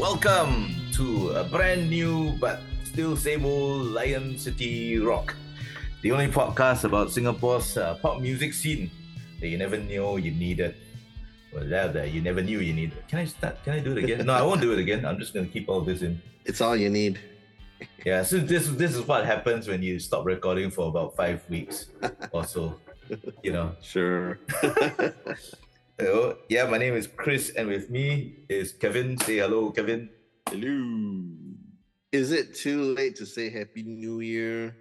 Welcome to a brand new but still same old Lion City Rock, the only podcast about Singapore's uh, pop music scene that you never knew you needed. Well, that, that you never knew you needed. Can I start? Can I do it again? No, I won't do it again. I'm just gonna keep all this in. It's all you need. Yeah, so this this is what happens when you stop recording for about five weeks or so. You know. Sure. Hello. Yeah, my name is Chris, and with me is Kevin. Say hello, Kevin. Hello. Is it too late to say Happy New Year?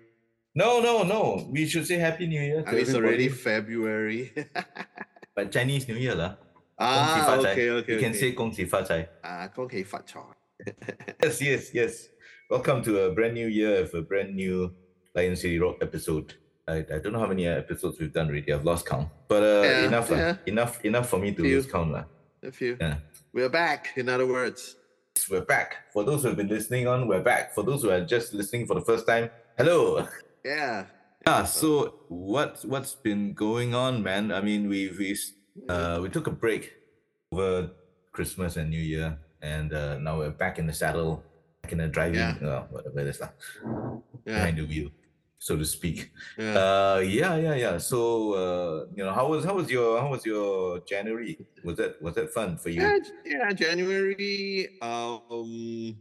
No, no, no. We should say Happy New Year. I mean, it's already February. but Chinese New Year, lah. Ah, okay, okay. You okay. can say Gong Si Fa Chai. Ah, Gong Xi Fa Chai. Yes, yes, yes. Welcome to a brand new year of a brand new Lion City Rock episode. I, I don't know how many episodes we've done already. I've lost count. But uh, Yeah, enough, yeah. enough, enough for me to lose count. lah. A few. Yeah. We're back, in other words. We're back. For those who have been listening on, we're back. For those who are just listening for the first time, hello. Yeah. Yeah. So what what's been going on, man? I mean, we we uh we took a break over Christmas and New Year, and uh, now we're back in the saddle, back in the driving, Yeah. uh, whatever it is, lah, Yeah. behind the wheel, so to speak. yeah. Uh, yeah, yeah, yeah. So uh, you know, how was how was your how was your January? Was that was that fun for you? Yeah, yeah, January. Um,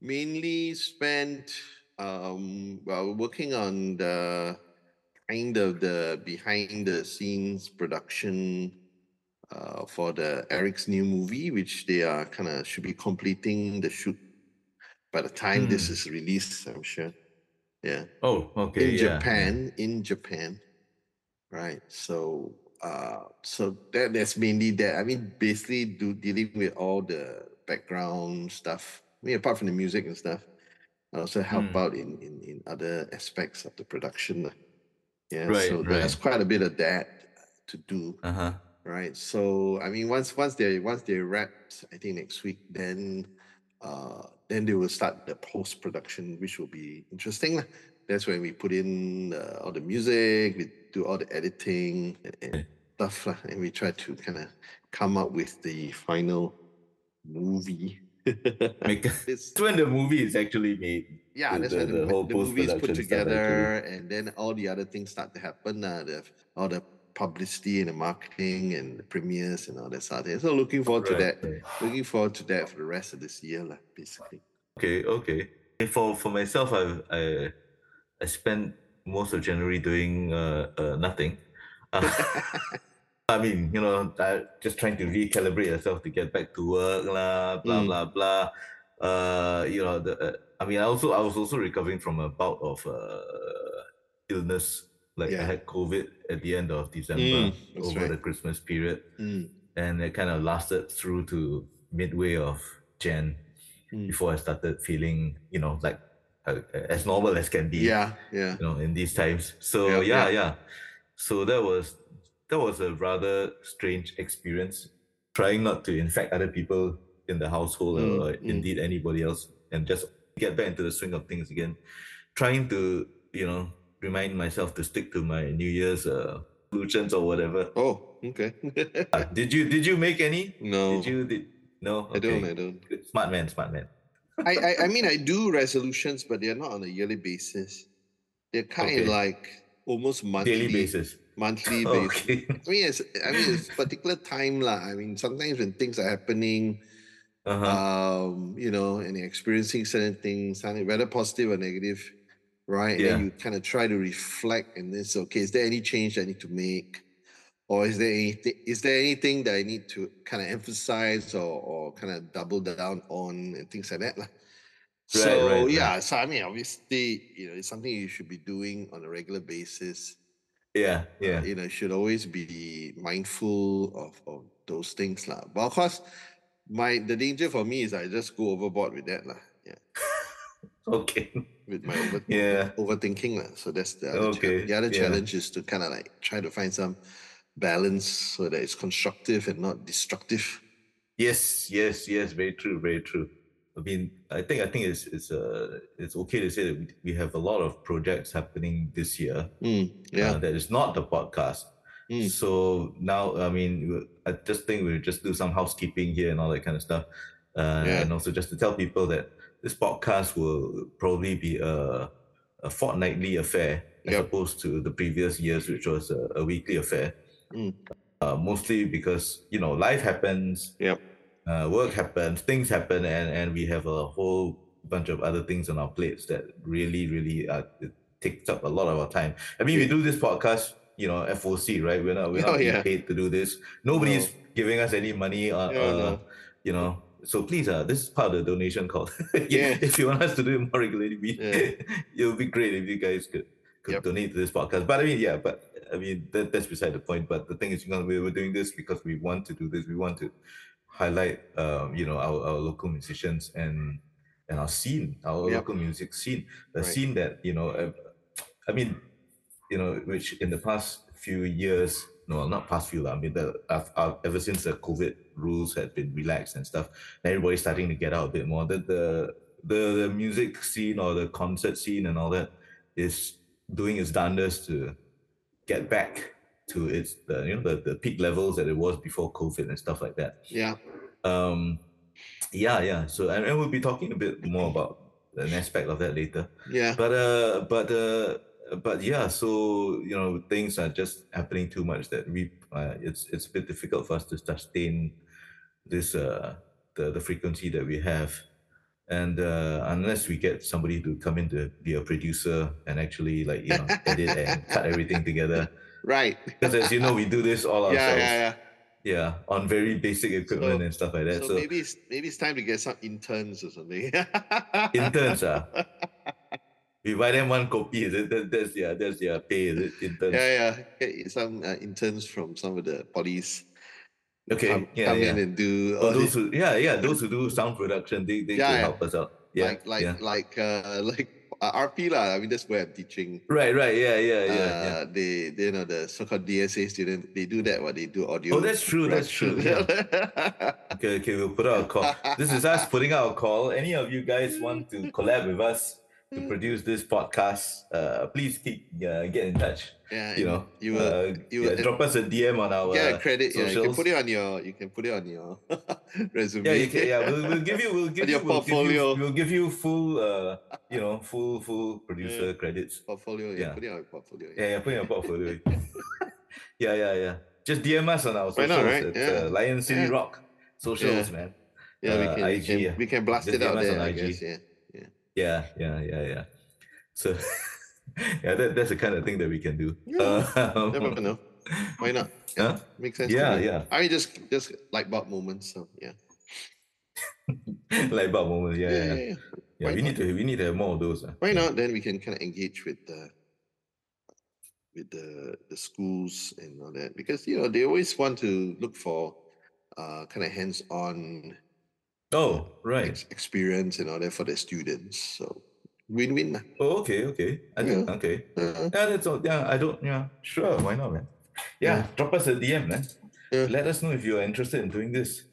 mainly spent um well working on the kind of the behind the scenes production uh for the Eric's new movie, which they are kind of should be completing the shoot by the time this Hmm. is released. I'm sure. Yeah Oh, okay. in yeah. Japan, in Japan, right? So, uh, so that that's mainly that. I mean, basically, do dealing with all the background stuff. I mean, apart from the music and stuff, I also help Mm. out in, in in other aspects of the production. Yeah, Right, so there's right. quite a bit of that to do, Uh huh. right? So, I mean, once once they once they wrapped, I think next week, then uh, then they will start the post production, which will be interesting. That's when we put in uh, all the music, we do all the editing and, stuff, and we try to kind of come up with the final movie. It's- when the movie is actually made. yeah, that's the- when the, the whole the movie is put together, and then all the other things start to happen. Uh, the all the publicity and the marketing and the premieres and all that sort of thing. So looking forward to that. Looking forward to that for the rest of this year, lah, basically. Okay, okay. For for myself, I've I I spent most of January doing uh, uh nothing. Uh, I mean, you know, I, just trying to recalibrate yourself to get back to work, lah, blah Mm. blah blah. Uh, you know, the uh, I mean, I also I was also recovering from a bout of uh illness. Like I had COVID at the end of December Mm, over right. the Christmas period, Mm, and it kind of lasted through to midway of Jan mm. before I started feeling, you know, like uh, as normal as can be, Yeah, yeah. you know, in these times. So Yeah, yeah, yeah. yeah. So that was that was a rather strange experience, trying not to infect other people in the household Mm, or mm. indeed anybody else, and just get back into the swing of things again. Trying to, you know, remind myself to stick to my New Year's uh, resolutions or whatever. Oh, okay. Uh, did you did you make any? no, Did you did no? I don't. I don't. Good. Smart man, smart man. I, I, I mean, I do resolutions, but they're not on a yearly basis. They're kind Okay. of like almost monthly, Daily basis. monthly basis. Okay. I mean, it's, I mean, it's particular time lah. I mean, sometimes when things are happening, Uh-huh. um, you know, and experiencing certain things, whether positive or negative, right? And you kind of try to reflect and then say, okay, is there any change I need to make? Or is there anything is there anything that I need to kind of emphasize or, or kind of double down on and things like that? Right, So right, right. yeah, so I mean obviously, you know, it's something you should be doing on a regular basis. yeah, Uh, yeah. you know, should always be mindful of, of those things. lah. But of course, my the danger for me is I just go overboard with that. lah. Yeah. Okay. With my over, Yeah. overthinking. lah. So that's the other Okay, challenge. The other yeah. challenge is to kind of like try to find some balance so that it's constructive and not destructive. Yes, yes, yes. Very true. Very true. I mean, I think I think it's it's uh it's okay to say that we, we have a lot of projects happening this year. Mm, yeah. Uh, that is not the podcast. Mm. So now, I mean, I just think we'll just do some housekeeping here and all that kind of stuff. Uh, Yeah. And also just to tell people that this podcast will probably be a, a fortnightly affair as Yep. opposed to the previous years, which was a, a weekly affair. Mm. Uh, mostly because, you know, life happens, Yep. uh, work happens, things happen, and, and we have a whole bunch of other things on our plates that really, really uh, takes up a lot of our time. I mean, we do this podcast, you know, FOC, right? We're not we're Oh, not being yeah. paid to do this. Nobody's No. giving us any money, uh, Yeah, uh, no. you know. So please, uh, this is part of the donation call. Yeah. if you want us to do it more regularly, we, Yeah. it would be great if you guys could could Yep. donate to this podcast. But I mean, yeah, but I mean that, that's beside the point. But the thing is, you know, we were doing this because we want to do this. We want to highlight, um, you know, our, our local musicians and and our scene, our Yep. local music scene, a Right. scene that you know, uh, I mean, you know, which in the past few years, no, not past few, I mean, the uh, uh, ever since the COVID rules had been relaxed and stuff, everybody's starting to get out a bit more. The the the, the music scene or the concert scene and all that is doing its darndest to get back to its the you know the, the peak levels that it was before COVID and stuff like that. Yeah. Um, yeah, yeah. So and, and we'll be talking a bit more about an aspect of that later. Yeah. But uh, but uh, but yeah. So you know, things are just happening too much that we uh, it's it's a bit difficult for us to sustain this uh the the frequency that we have. And uh, unless we get somebody to come in to be a producer and actually like you know edit and cut everything together, Right. because as you know we do this all yeah, ourselves, yeah, yeah. yeah, on very basic equipment So- and stuff like that. So, So, maybe it's maybe it's time to get some interns or something. interns, ah, we buy them one copy. Is it? That, that's their that's their pay. Is it interns? Yeah, yeah. Get some uh, interns from some of the police. Okay, Come, yeah, come yeah. in and do Oh, those this, who, yeah, yeah, those who do sound production, they they Yeah, yeah. help us out. Yeah, like like yeah. like uh like uh, RP lah. I mean that's where I'm teaching. Right, right, yeah, yeah, yeah, uh, yeah. They, they you know the so-called DSA student. They do that. What they do audio. Oh, that's true. That's true. Yeah. Okay, okay, we'll put out a call. This is us putting out a call. Any of you guys want to collab with us to produce this podcast? Uh, please keep uh, get in touch. yeah, You know, you will uh, you yeah, drop us a DM on our a credit. Yeah, you can put it on your. You can put it on your resume. Yeah, you can, yeah, we'll, we'll give you, we'll give you, we'll give portfolio. you, we'll give you full, uh, you know, full, full producer credits. portfolio. Yeah, Yeah. put it on your portfolio. Yeah, yeah, put in your portfolio. yeah, yeah, yeah. Just DM us on our Why socials. not, right? It's Yeah. uh, Lion City Yeah. Rock socials, Yeah. man. Yeah, we Uh, can, we IG, can, yeah. we can blast Just it out there. on I IG. guess. Yeah. Yeah, yeah, yeah, yeah. So, yeah, that, that's the kind of thing that we can do. Yeah, Um, Never know. Why not? Huh? Makes sense. Yeah, yeah. I mean, just just like Bob moments. So yeah. like about moments. Yeah, yeah, yeah. yeah. Yeah, we need to we need to have more of those. uh. Why not? Then we can kind of engage with the with the the schools and all that because you know they always want to look for uh kind of hands-on Oh, right. experience and all that for the students. So win-win. Oh, okay, okay. I think okay. Uh, Yeah, that's all. Yeah, I don't. Yeah, sure. Why not, man? Yeah, Yeah. drop us a DM, man. Yeah. Let us know if you're interested in doing this.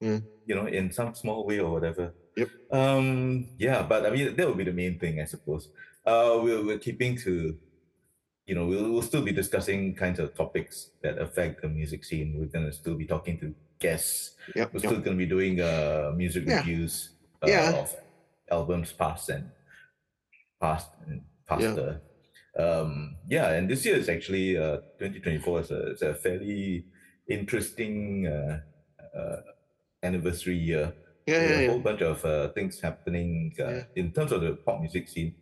Yeah. You know, in some small way or whatever. Yep. Um. Yeah, but I mean, that would be the main thing, I suppose. Uh, we're we're keeping to, you know, we'll we'll still be discussing kinds of topics that affect the music scene. We're gonna still be talking to guests. yep, We're yep. still gonna be doing uh music Yeah. reviews uh, Yeah. of albums past and past and past Yeah. the um yeah and this year is actually uh 2024 is a, is a fairly interesting uh, uh anniversary year Yeah, yeah, a yeah. whole bunch of uh, things happening uh, Yeah. in terms of the pop music scene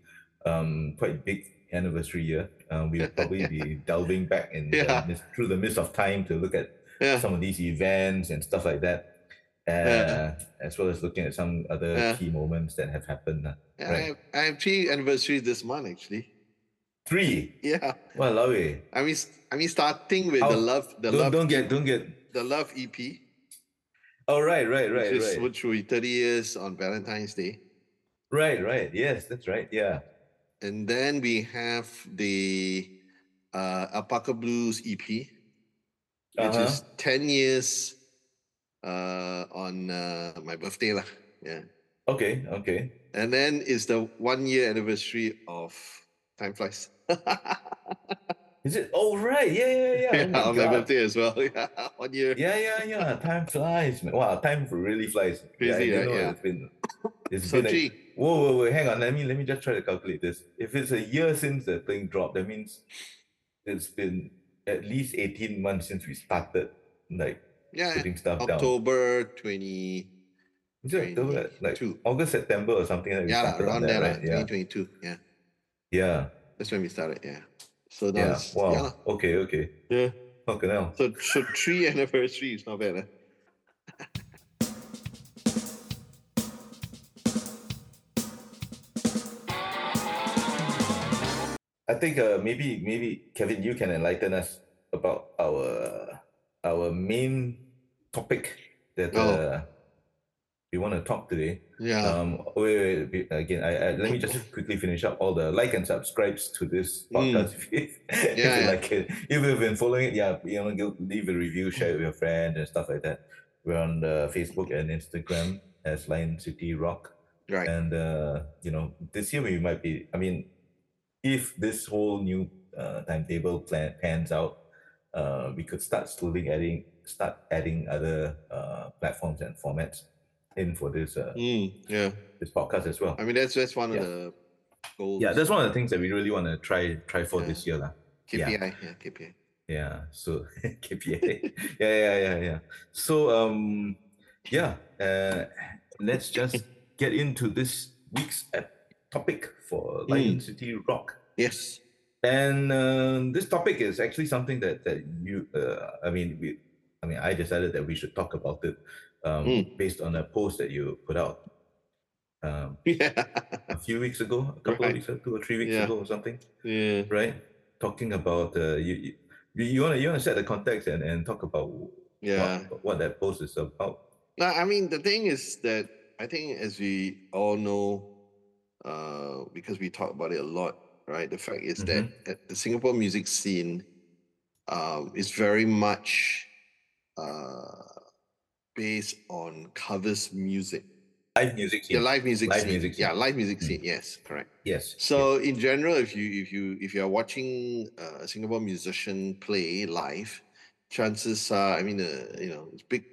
um quite big anniversary year um we'll probably be delving back in Yeah. the, through the mist of time to look at Yeah. some of these events and stuff like that, uh, Yeah. as well as looking at some other Yeah. key moments that have happened. uh. Yeah, I, have, I have three anniversaries this month actually. Three. Yeah. Well, eh. I mean, I mean, starting with How- the love, the Don't, love, don't get, don't get. the love EP, Oh, right, right, right, which, is, right, which will be 30 years on Valentine's Day. right, right. Yes, that's right. Yeah. And then we have the uh, Alpaca Blues EP, which Uh-huh. is 10 years uh, on uh, my birthday. Lah. Yeah. Okay, okay. And then is the one year anniversary of Time Flies. Is it? Oh right, yeah, yeah, yeah. Yeah, oh on my birthday as well. Yeah, one year. Yeah, yeah, yeah. Time flies, man. Wow, time really flies. yeah, Crazy, didn't right? Yeah. It's been. It's So been. Gee, whoa, whoa, whoa! Hang on. Let me let me just try to calculate this. If it's a year since the thing dropped, that means it's been at least eighteen months since we started like yeah, putting stuff down. October 20, Is it October? Like 22. August, September, or something like we yeah, started on around that, there, right? right? Yeah, 2022. Yeah, yeah, that's when we started. Yeah. So now yeah. Wow. yeah. Okay, okay. yeah. Fucking hell. So, so three anniversary is not bad. Eh? I think uh, maybe maybe Kevin, you can enlighten us about our our main topic that Oh. uh, we want to talk today. Yeah. Um, wait, wait, wait, again, I, I, let me just quickly finish up all the like and subscribes to this podcast. If, you, if Mm. Yeah, you yeah. like it, if you've been following it, yeah, you know, leave a review, share it with your friend and stuff like that. We're on the Facebook and Instagram as Lion City Rock. right. And uh, you know, this year we might be. I mean, if this whole new uh, timetable plan pans out, uh, we could start slowly adding, start adding other uh, platforms and formats in for this uh, Mm, yeah. this podcast as well. I mean, that's that's one Yeah. of the goals. Yeah, that's one of the things that we really want to try try for Yeah. this year, lah. KPI. yeah. Yeah, KPI. Yeah. So KPI. yeah, yeah, yeah, yeah. So um, yeah. Uh, let's just get into this week's ep- topic for Lion City Rock. Yes. And um, this topic is actually something that that you, uh, I mean, we, I mean, I decided that we should talk about it um, Mm. based on a post that you put out um, yeah. a few weeks ago, a couple Right. of weeks, ago, two or three weeks Yeah. ago, or something, Yeah. right? Talking about uh, you, you, you want to you want to set the context and, and talk about Yeah. what, what that post is about. No, I mean the thing is that I think as we all know, uh, because we talk about it a lot, right? The fact is that the Singapore music scene um, is very much uh, based on covers music. Live music. The scene. live music Live scene. music Yeah, live music Mm. scene. Yes, correct. Yes. So in general, if you if you if you are watching uh, a Singapore musician play live, chances are, I mean, uh, you know, it's big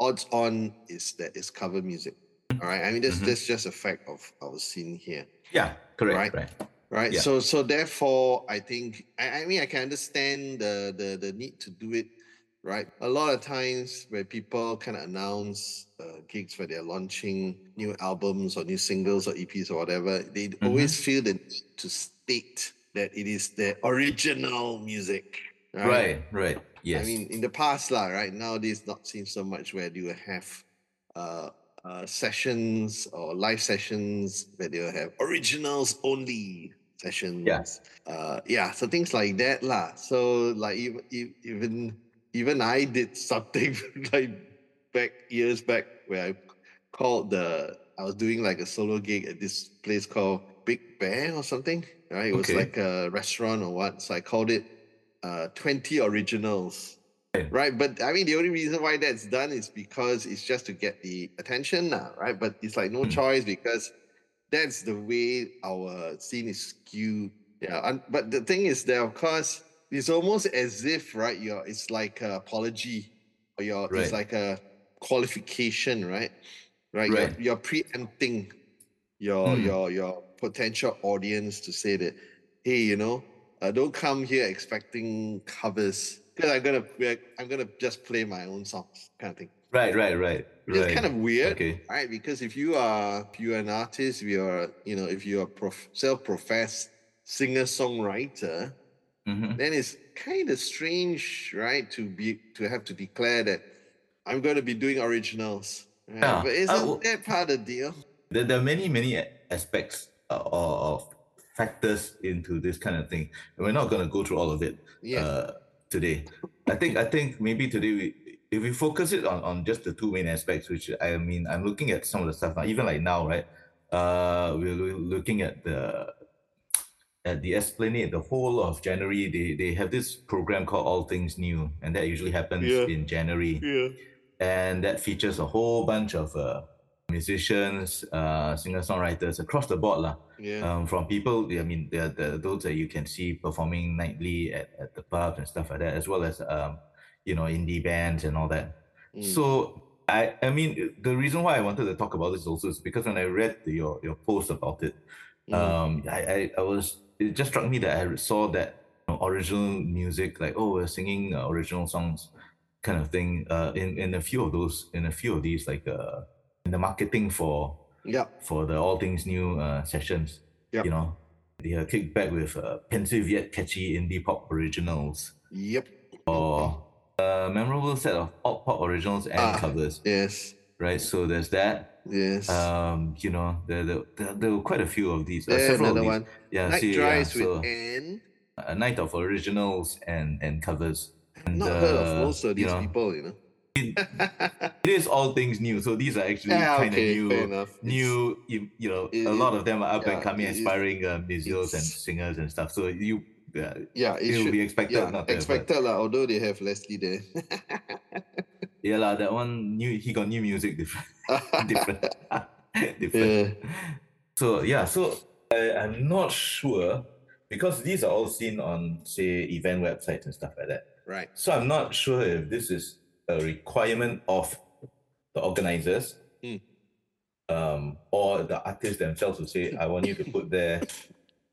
odds on is that it's cover music. All right. I mean, that's Mhm. that's just a fact of our scene here, yeah. Correct. Right. Right. right? Yeah. So so therefore, I think I, I mean I can understand the the the need to do it. Right, a lot of times where people kind of announce uh, gigs where they're launching new albums or new singles or EPs or whatever, they Mm-hmm. always feel the need to state that it is their original music. Right. Right. Yes. I mean, in the past, lah, right? Nowadays, not seen so much where will have uh, uh, sessions or live sessions where they will have originals only sessions. Uh, yeah, so things like that, lah. So, like, even even even I did something like back years back where I called the I was doing like a solo gig at this place called Big Bear or something. Right, it was like a restaurant or what. So I called it uh, 20 originals. Right, but I mean, the only reason why that's done is because it's just to get the attention now, right? But it's like no Mm. choice because that's the way our scene is skewed. Yeah, and, but the thing is that, of course, it's almost as if, right? You're, it's like a apology, or you're, Right. it's like a qualification, right? Right, Right. You're, you're preempting your Mm. your your potential audience to say that, hey, you know, uh, don't come here expecting covers because I'm gonna I'm gonna just play my own songs, kind of thing. right. Right. Right. It's right. kind of weird, Okay. right? Because if you are if you're an artist, if you're you know if you're a prof- self-professed singer songwriter, Mhm. then it's kind of strange, right, to be to have to declare that I'm going to be doing originals. Right? Yeah. But Uh, isn't well- that part of the deal? there, there are many many aspects uh, or of factors into this kind of thing and we're not going to go through all of it Yeah. uh, today i think i think maybe today we if we focus it on, on just the two main aspects which i mean i'm looking at some of the stuff now even like now right uh we're loo- looking at the at the esplanade the whole of january they they have this program called all things new and that usually happens Yeah. in january yeah. and that features a whole bunch of uh, musicians, uh, singer songwriters across the board, lah. Yeah. Um, from people, I mean, they're, they're those that you can see performing nightly at, at the pubs and stuff like that, as well as um, you know, indie bands and all that. Mm. So I, I mean, the reason why I wanted to talk about this also is because when I read the, your your post about it, Mm. um, I, I I was it just struck me that I saw that you know, original music, like oh, we're singing uh, original songs, kind of thing. Uh, in in a few of those, in a few of these, like uh, in the marketing for yeah. for the all things new uh, sessions. Yep. You know, they uh, kick back with uh, pensive yet catchy indie pop originals Yep. or a memorable set of alt pop originals and Ah. covers. Yes. Right, so there's that. Yes. Um, you know, there, there, there, there were quite a few of these. Uh, several of these. one. Yeah, Night see, yeah, Drives so with N. a night of originals and and covers. And, Not heard of uh, most of you these know, people, you know. It is all things new, so these are actually yeah, kind of okay, new. fair enough. It's- new you, you know it- a lot of them are up yeah, and coming aspiring uh, musicians and singers and stuff so you uh, yeah, it, will should be expected yeah, not uh, expected lah. Although they have Leslie there. yeah lah, that one new he got new music different different different yeah. so yeah so I, i'm not sure because these are all seen on say event websites and stuff like that Right. so i'm not sure if this is a requirement of the organizers Hmm. um, or the artists themselves to say i want you to put their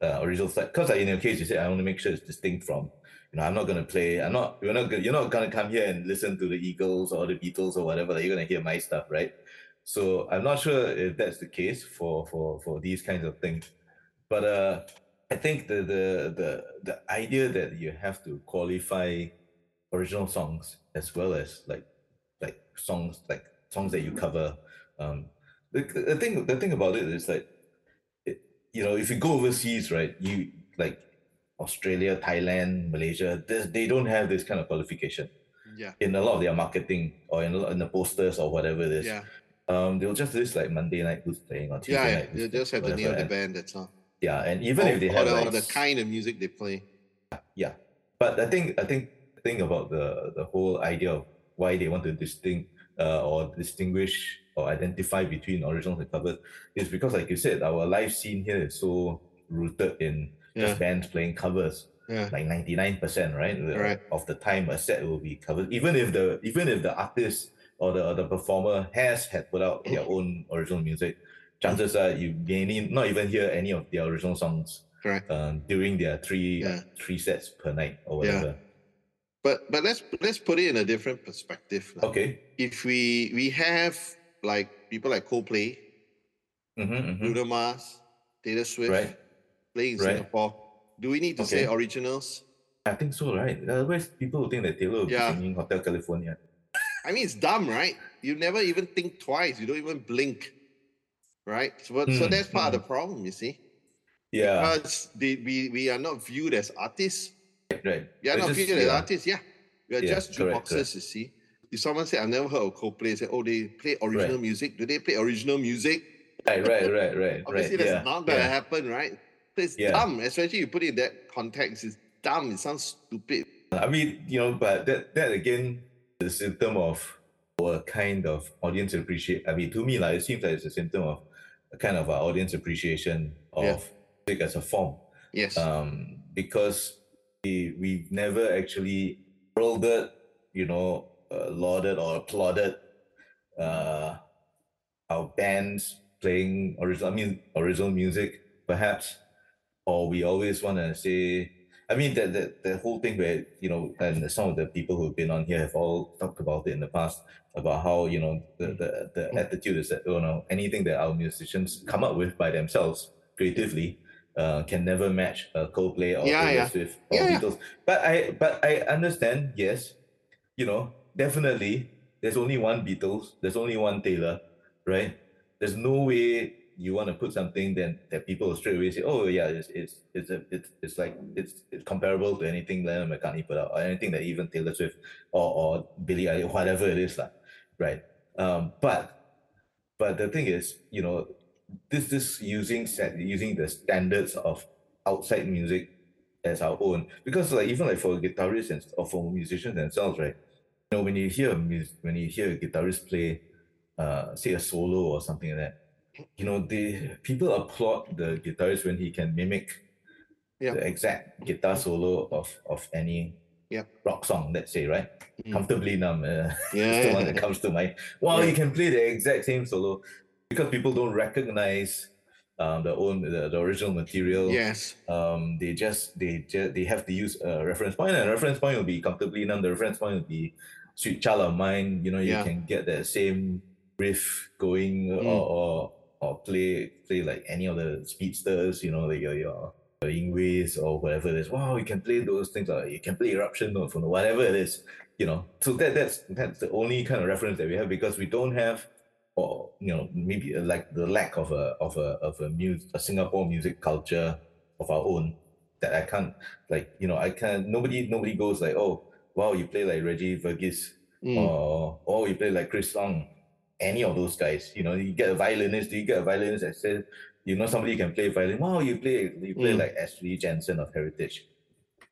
uh, original site. Because in your case you said i want to make sure it's distinct from you know i'm not going to play i'm not you're not gonna, you're not going to come here and listen to the eagles or the beatles or whatever like, you're going to hear my stuff right? So i'm not sure if that's the case for for for these kinds of things. But uh i think the the the, the idea that you have to qualify original songs as well as like like songs like songs that you cover um the, the thing the thing about it is like it, you know if you go overseas right you like australia thailand malaysia there's- they don't have this kind of qualification Yeah. in a lot of their marketing or in, in the posters or whatever it is Yeah. um they'll just list like monday night who's playing or tuesday Yeah. yeah. night who's You just have the name of the band. That's all. yeah and even or, if they or have the, like, or the kind of music they play. yeah but i think i think thing about the the whole idea of why they want to distinct uh, or distinguish or identify between originals and covers is because like you said our live scene here is so rooted in Yeah. just bands playing covers Yeah. like 99% right Right. of the time a set will be covered even if the even if the artist or the, or the performer has had put out their own original music chances are you may not even hear any of their original songs Correct. um, during their three Yeah. three sets per night or whatever. But but let's let's put it in a different perspective. lah. Okay. If we we have like people like Coldplay, Mm-hmm, mm-hmm. Bruno Mars, Taylor Swift Right. playing in Right. Singapore, do we need to say originals? I think so, right? Otherwise, people will think that Taylor will Yeah. be singing Hotel California. I mean, it's dumb, right? You never even think twice. You don't even blink, right? So, but- so Hmm, that's part of the problem, you see. Yeah, Because they, we, we are not viewed as artists. Right. Are It's not just- viewed as yeah. artists, yeah. We are Yeah, just correct, jukeboxes, you see. If someone say, I've never heard of Coldplay, say, oh, they play original music. Do they play original music? Right, right, right, right, Obviously, right. that's yeah, not going to yeah. happen, right? So it's Yeah. dumb, especially you put it in that context. It's dumb. It sounds stupid. I mean, you know, but that that again is a symptom of a kind of audience appreciation. I mean, to me, like it seems like it's a symptom of a kind of uh, audience appreciation of Yeah. music as a form. Yes. um, because we've never actually heralded, you know, uh, lauded or applauded uh, our bands playing original, I mean, original music, perhaps, or we always want to say, I mean, that the, the whole thing where, you know, and some of the people who've been on here have all talked about it in the past about how, you know, the, the, the attitude is that, you know, anything that our musicians come up with by themselves creatively uh, can never match uh, Coldplay or Yeah, Taylor yeah. Swift or Yeah, yeah. Beatles. But I but I understand, yes, you know, definitely there's only one Beatles, there's only one Taylor, right? There's no way you want to put something then that people straight away say, oh yeah, it's it's it's a, it's, it's like it's, it's comparable to anything Lennon McCartney put out or anything that even Taylor Swift or or Billie Eilish, whatever it is, lah, right? Um, but but the thing is, you know, this this using set using the standards of outside music as our own because like even like for guitarists and or for musicians themselves, right? You know, when you hear when you hear a guitarist play uh, say a solo or something like that, you know, the people applaud the guitarist when he can mimic Yeah. the exact guitar solo of of any rock song, let's say, right? Mm. Comfortably numb. Uh, Yeah, the one that comes to mind. Wow, Yeah. you can play the exact same solo because people don't recognize um, the own the, the original material. Yes. Um, they just they just they have to use a reference point, and a reference point will be comfortably numb. The reference point will be Sweet Child of Mine. You know, you Yeah. can get that same riff going, Mm. or, or or play play like any of the speedsters. You know, like your your Yngwies or whatever it is. Wow, you can play those things. Or you can play eruption notes from whatever it is. You know, so that that's that's the only kind of reference that we have because we don't have, or you know, maybe uh, like the lack of a of a of a music a Singapore music culture of our own that I can't like you know I can't nobody nobody goes like oh wow you play like Reggie Vergis Mm. or or you play like Chris Long any of those guys you know you get a violinist do you get a violinist that says you know somebody can play violin wow you play you play Mm. like Ashley Jensen of Heritage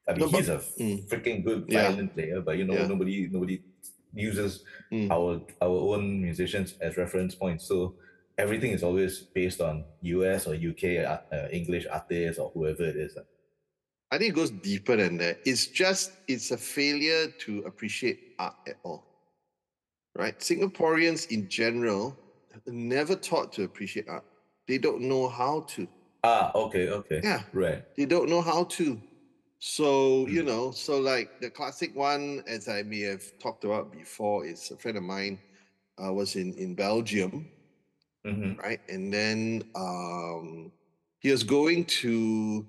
I mean No, but- he's a mm. freaking good Yeah. violin player but you know Yeah. nobody nobody uses Mm. our our own musicians as reference points so everything is always based on US or UK art- uh, English artists or whoever it is I think it goes deeper than that. It's just it's a failure to appreciate art at all. Right? Singaporeans in general are never taught to appreciate art. They don't know how to. ah okay okay Yeah. right They don't know how to. So, you Mm. know, so like the classic one, as I may have talked about before, is a friend of mine uh, was in, in Belgium, hmm right? And then um, he was going to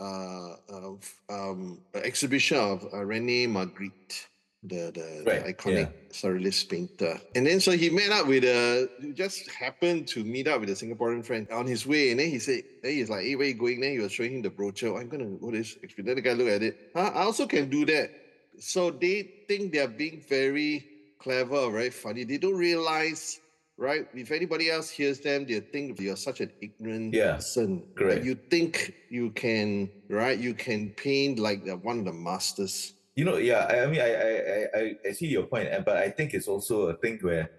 uh, uh, um, an exhibition of uh, Rene Magritte, the, the, Right, the iconic surrealist painter. And then so he met up with a, just happened to meet up with a Singaporean friend on his way. And then he said, then he's like, hey, where you going? Then he was showing him the brochure. "Oh, I'm going to go this exhibition. Then the guy looked at it. Huh? I also can do that. So they think they're being very clever, very funny. They don't realize right? If anybody else hears them, they think you're such an ignorant Yeah, person. correct. Like you think you can, right? You can paint like the, one of the masters. You know, yeah. I I mean, I, I, I, I- see your point, but I think it's also a thing where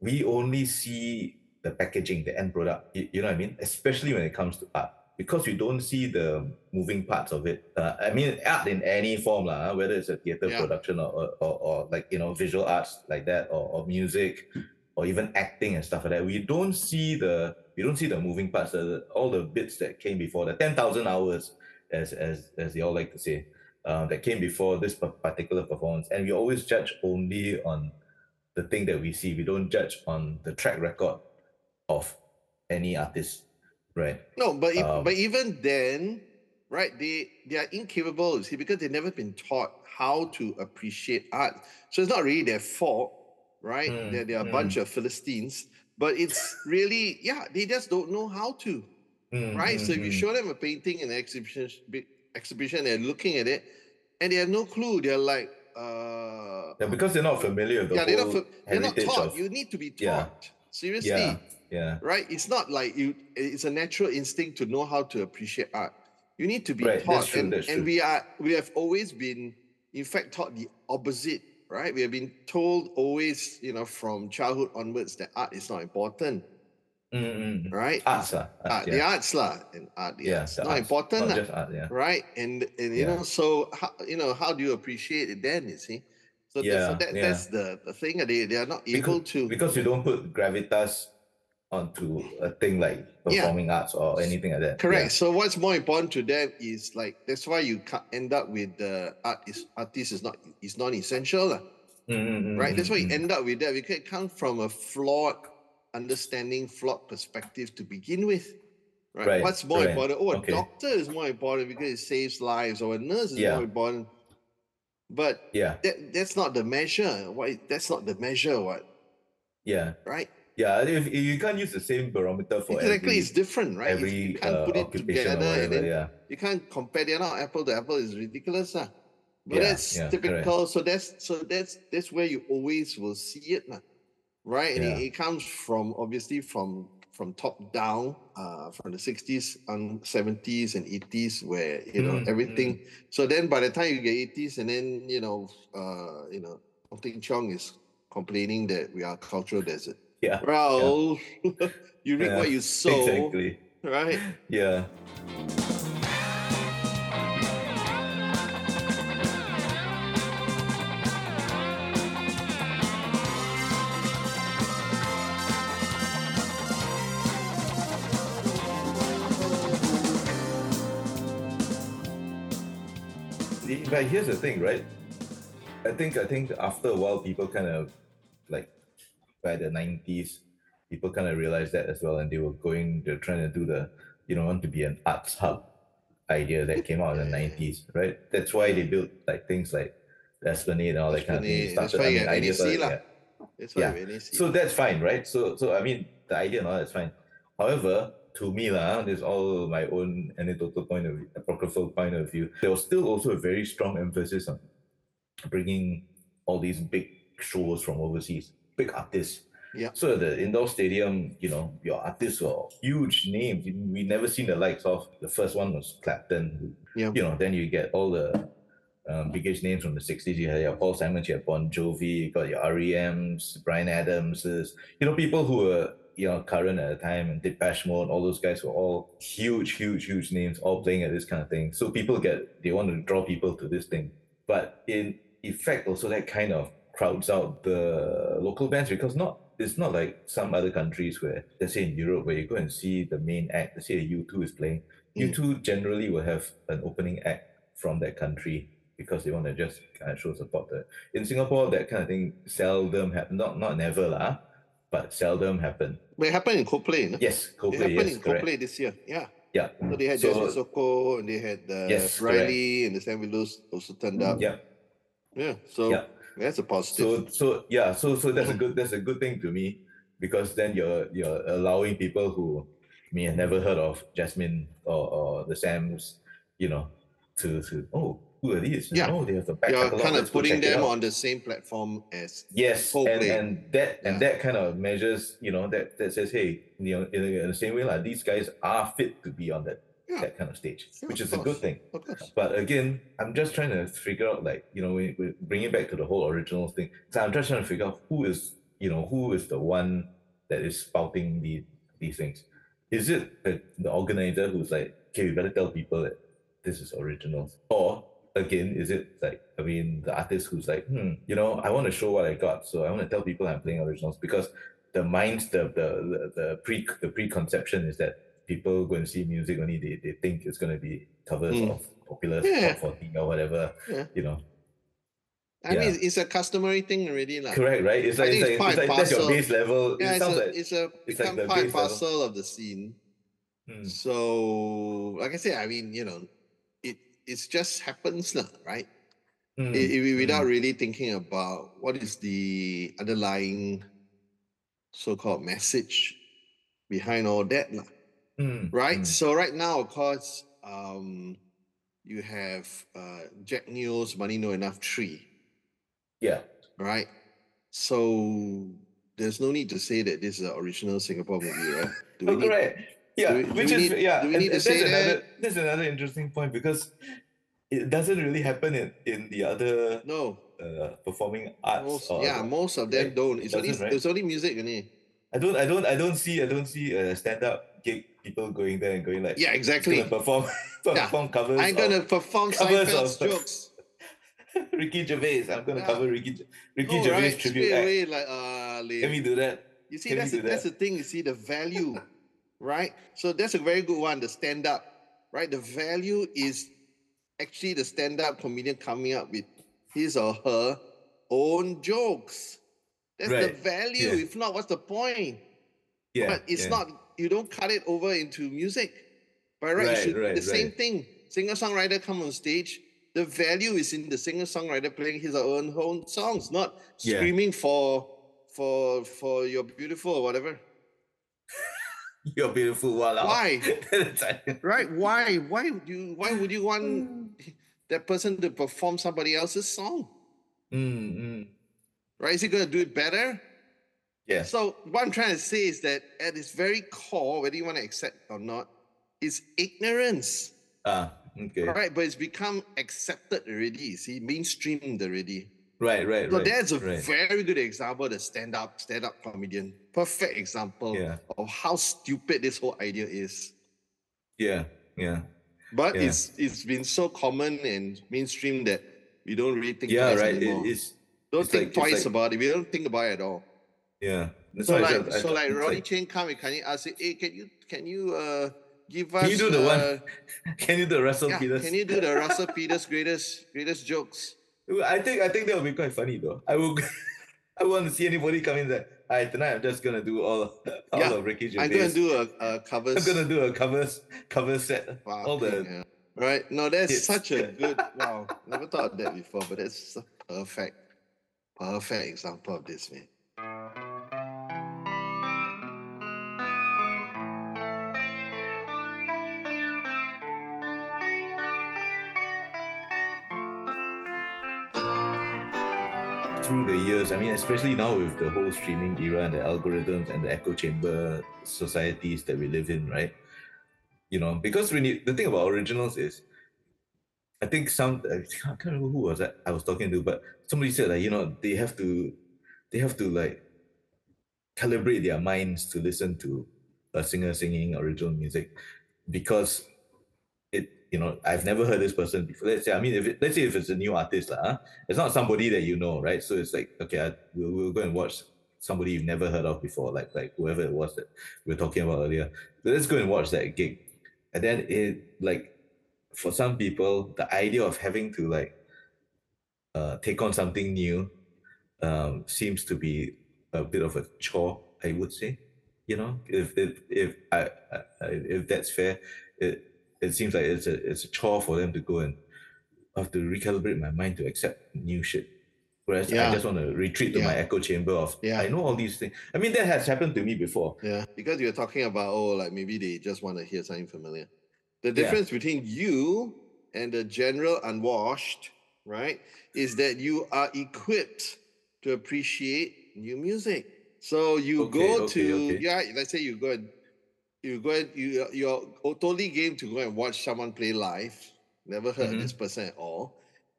we only see the packaging, the end product. You, you know what I mean? Especially when it comes to art, because we don't see the moving parts of it. Uh, I mean, art in any form, lah, whether it's a theater Yeah. production or, or, or, or like you know visual arts like that, or, or music, or even acting and stuff like that. We don't see the we don't see the moving parts, the, all the bits that came before the ten thousand hours, as as as they all like to say uh, that came before this particular performance, and we always judge only on the thing that we see. We don't judge on the track record of any artist, right? No, but if, Um, but even then, right? They they are incapable. See, because they've never been taught how to appreciate art. So it's not really their fault, right? Mm, They're, they're a bunch of Philistines. But it's really, yeah, they just don't know how to. Mm, right? mm, So if you mm. show them a painting in an exhibition, exhibition, they're looking at it, and they have no clue. They're like, uh, yeah, because they're not familiar with the yeah, they're not, they're not taught. of You need to be yeah. taught. Seriously, yeah, yeah, right? It's not like you. It's a natural instinct to know how to appreciate art. You need to be Right, taught, true, and, and we are. We have always been, in fact, taught the opposite. Right? We have been told always, you know, from childhood onwards, that art is not important. Mm, mm, mm. Right? lah, Art, art, the yeah, arts lah, and art, yeah, the not arts, important. not just art, yeah, right? And and you Yeah. know, so how you know how do you appreciate it then? You see, so, that, Yeah, so that, yeah. that's the, the thing. uh, They they are not able to. because you don't put gravitas onto a thing like Yeah. performing arts or anything like that. Correct. So what's more important to them is like that's why you can't end up with the art is artist is not is non essential, Mm, mm, mm, right? That's why you mm. end up with that. Because it comes from a flawed understanding, flawed perspective to begin with. Right. Right, What's more right, important? Oh, a okay. doctor is more important because it saves lives, or a nurse is Yeah. more important. But Yeah, that, that's not the measure. Why that's not the measure, what? yeah, Right? yeah. If, if you can't use the same barometer for exactly, every it's different, right? If every you can't uh, put it together and whatever. then Yeah, you can't compare they're not apple to apple is ridiculous lah. but Yeah, that's yeah, typical so that's so that's that's where you always will see it lah. Right and it, Yeah. it comes from obviously from from top down uh from the 60s and 70s and 80s where you know Mm, everything so then by the time you get 80s and then you know uh you know Teng Cheong is complaining that we are cultural desert yeah. Well, you reap Yeah, what you sow, Exactly. right? Yeah. But here's the thing, right? I think I think after a while, people kind of like by the nineties, people kind of realized that as well, and they were going, they're trying to do the, you know, want to be an arts hub idea that came out in the nineties, right? That's why they built like things like the Esplanade and all that kind of thing. Esplanade, that's Started, why I mean, ideas are- lah. yeah. That's why Yeah. see. So that's fine, right? So so I mean the idea and all that's fine. However, to me lah, this is all my own anecdotal point of view, apocryphal point of view. There was still also a very strong emphasis on bringing all these big shows from overseas, big artists. Yeah. So at the indoor stadium, you know, your artists were huge names. We never seen the likes of. The first one was Clapton. Yeah. You know, then you get all the um, biggest names from the 60s. You had your Paul Simon, you had Bon Jovi, you got your REMs, Bryan Adamses, you know, people who were, you know, current at the time and Depeche Mode, all those guys were all huge, huge, huge names, all playing at this kind of thing. So people get, they want to draw people to this thing. But in effect, also that kind of crowds out the local bands because not, it's not like some other countries where, let's say in Europe, where you go and see the main act, let's say U2 is playing, Mm. U2 generally will have an opening act from that country because they want to just kind of show support. To In Singapore, that kind of thing seldom happen. Not not never lah, but seldom happen. But it happened in Coldplay. No? Yes, it happened Yes, in correct. Coldplay this year. Yeah. Yeah. So they had So- Jasmine Sokko and they had uh, Yes, Riley and the Sam Willows also turned up. Yeah. Yeah. So Yeah. that's a positive. So so yeah. So so that's a good that's a good thing to me because then you're you're allowing people who may have never heard of Jasmine or, or the Sams, you know, to to oh who are these? Yeah. Oh, they have a back You're kind of putting them on the same platform as Yes, and, Coldplay. and that and that kind of measures, you know, that that says, hey, you know, in, the- in the same way, like these guys are fit to be on that Yeah. that kind of stage, Yeah, which of is a good thing. But again, I'm just trying to figure out, like, you know, we, we bring it back to the whole original thing. So I'm just trying to figure out who is, you know, who is the one that is spouting the these things. Is it the, the organizer who's like, okay, we better tell people that this is originals, or again, is it like, I mean, the artist who's like, hmm, you know, I want to show what I got, so I want to tell people I'm playing originals because the mind, the the the, pre the preconception is that people go and see music only they, they think it's going to be covers Mm. of popular Yeah. top 40 or whatever Yeah. you know I Yeah. mean, it's a customary thing already. lah. correct right it's like, it's it's like, it's like that's your base level Yeah, it it's a, like it's a it's like become part base level. parcel of the scene. Hmm. So, like I said, I mean, you know, it just happens, lah, right? Hmm, I- I- without hmm. really thinking about what is the underlying so-called message behind all that, lah, Hmm, right? hmm. So right now, of course, um, you have uh, Jack Neo's "Money No Enough" Tree, yeah right? So there's no need to say that this is an original Singapore movie, right? Do Oh, need-. Yeah, do do which is need- yeah. do we and- to say that's that? another that's another interesting point because it doesn't really happen in, in the other No, uh, performing arts. most, or yeah, most of them right? don't. It It's only right? it's only music, only. I don't I don't I don't see I don't see a stand up gig people going there and going like Yeah, exactly. perform perform covers. I'm gonna perform covers Seinfeld's of- jokes. Ricky Gervais. I'm gonna Yeah. cover Ricky Ricky No, Gervais right? tribute Straight act. away, like uh. Can we do that? You see, Can that's the, that's the thing. You see the value, right? So that's a very good one. The stand up, right? The value is actually the stand up comedian coming up with his or her own jokes. That's the value. Yeah. If not, what's the point? Yeah. but it's yeah. not. You don't cut it over into music. By right, Right, should right, the same thing. Singer songwriter come on stage. The value is in the singer songwriter playing his or own own songs, not screaming for for for your beautiful or whatever. You're beautiful. Wow. Why? Right? Why? Why would you? Why would you want that person to perform somebody else's song? mm, mm. Right? Is he going to do it better? Yes. So what I'm trying to say is that at its very core, whether you want to accept or not, is ignorance. Ah, okay. Right? But it's become accepted already. See, mainstreamed already. Right, right, So right. that's a right. very good example, the stand-up, stand-up comedian. Perfect example Yeah. of how stupid this whole idea is. Yeah, yeah. But Yeah. it's it's been so common and mainstream that we don't really think Yeah, right. It, it's don't it's think like- twice like- about it. We don't think about it at all. yeah. That's So why I like, I so like Ronny Chieng come and can you ask it, hey, can you can you uh give us Can you do the one uh, Can you do the Russell yeah, Peters? can you do the Russell Peters greatest greatest jokes? I think I think that would be quite funny though. I will I want to see anybody come in there. Alright, tonight I'm just gonna do all all Yeah, of Ricky I'm gonna do a, a covers. I'm gonna do a covers cover set. all the hell. Right. No, that's hits. such a good wow. Never thought of that before, but that's a perfect, perfect example of this, man. Through the years, I mean, especially now with the whole streaming era and the algorithms and the echo chamber societies that we live in, right? You know, because when you, the thing about originals is, I think some I can't remember who was that I was talking to, but somebody said that you know they have to, they have to like calibrate their minds to listen to a singer singing original music, because you know I've never heard this person before. Let's say I mean if it, let's say if it's a new artist lah, it's not somebody that you know, right? So it's like okay, I, we'll, we'll go and watch somebody you've never heard of before, like like whoever it was that we were talking about earlier. So Let's go and watch that gig, and then it like for some people the idea of having to like uh, take on something new um, seems to be a bit of a chore, I would say. You know, if if if I I- if that's fair, it it seems like it's a it's a chore for them to go and have to recalibrate my mind to accept new shit. Whereas I just want to retreat to my echo chamber of Yeah. I know all these things. I mean that has happened to me before. Yeah, because you're talking about oh, like maybe they just want to hear something familiar. The Yeah. difference between you and the general unwashed, right, is that you are equipped to appreciate new music. So you Okay, go okay, to okay. yeah, let's say you go and you go and you you're totally game to go and watch someone play live. Never heard Mhm. of this person at all.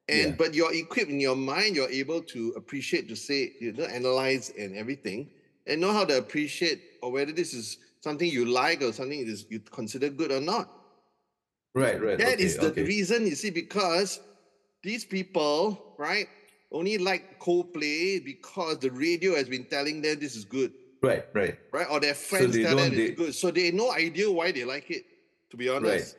And Yeah. but you're equipped in your mind, you're able to appreciate, to say, you know, analyze and everything, and know how to appreciate or whether this is something you like or something is you consider good or not. Right, right. That okay, is the okay. reason, you see, because these people, right, only like Coldplay because the radio has been telling them this is good, Right, right. right? Or their friends they tell them it's they- good. So they have no idea why they like it, to be honest.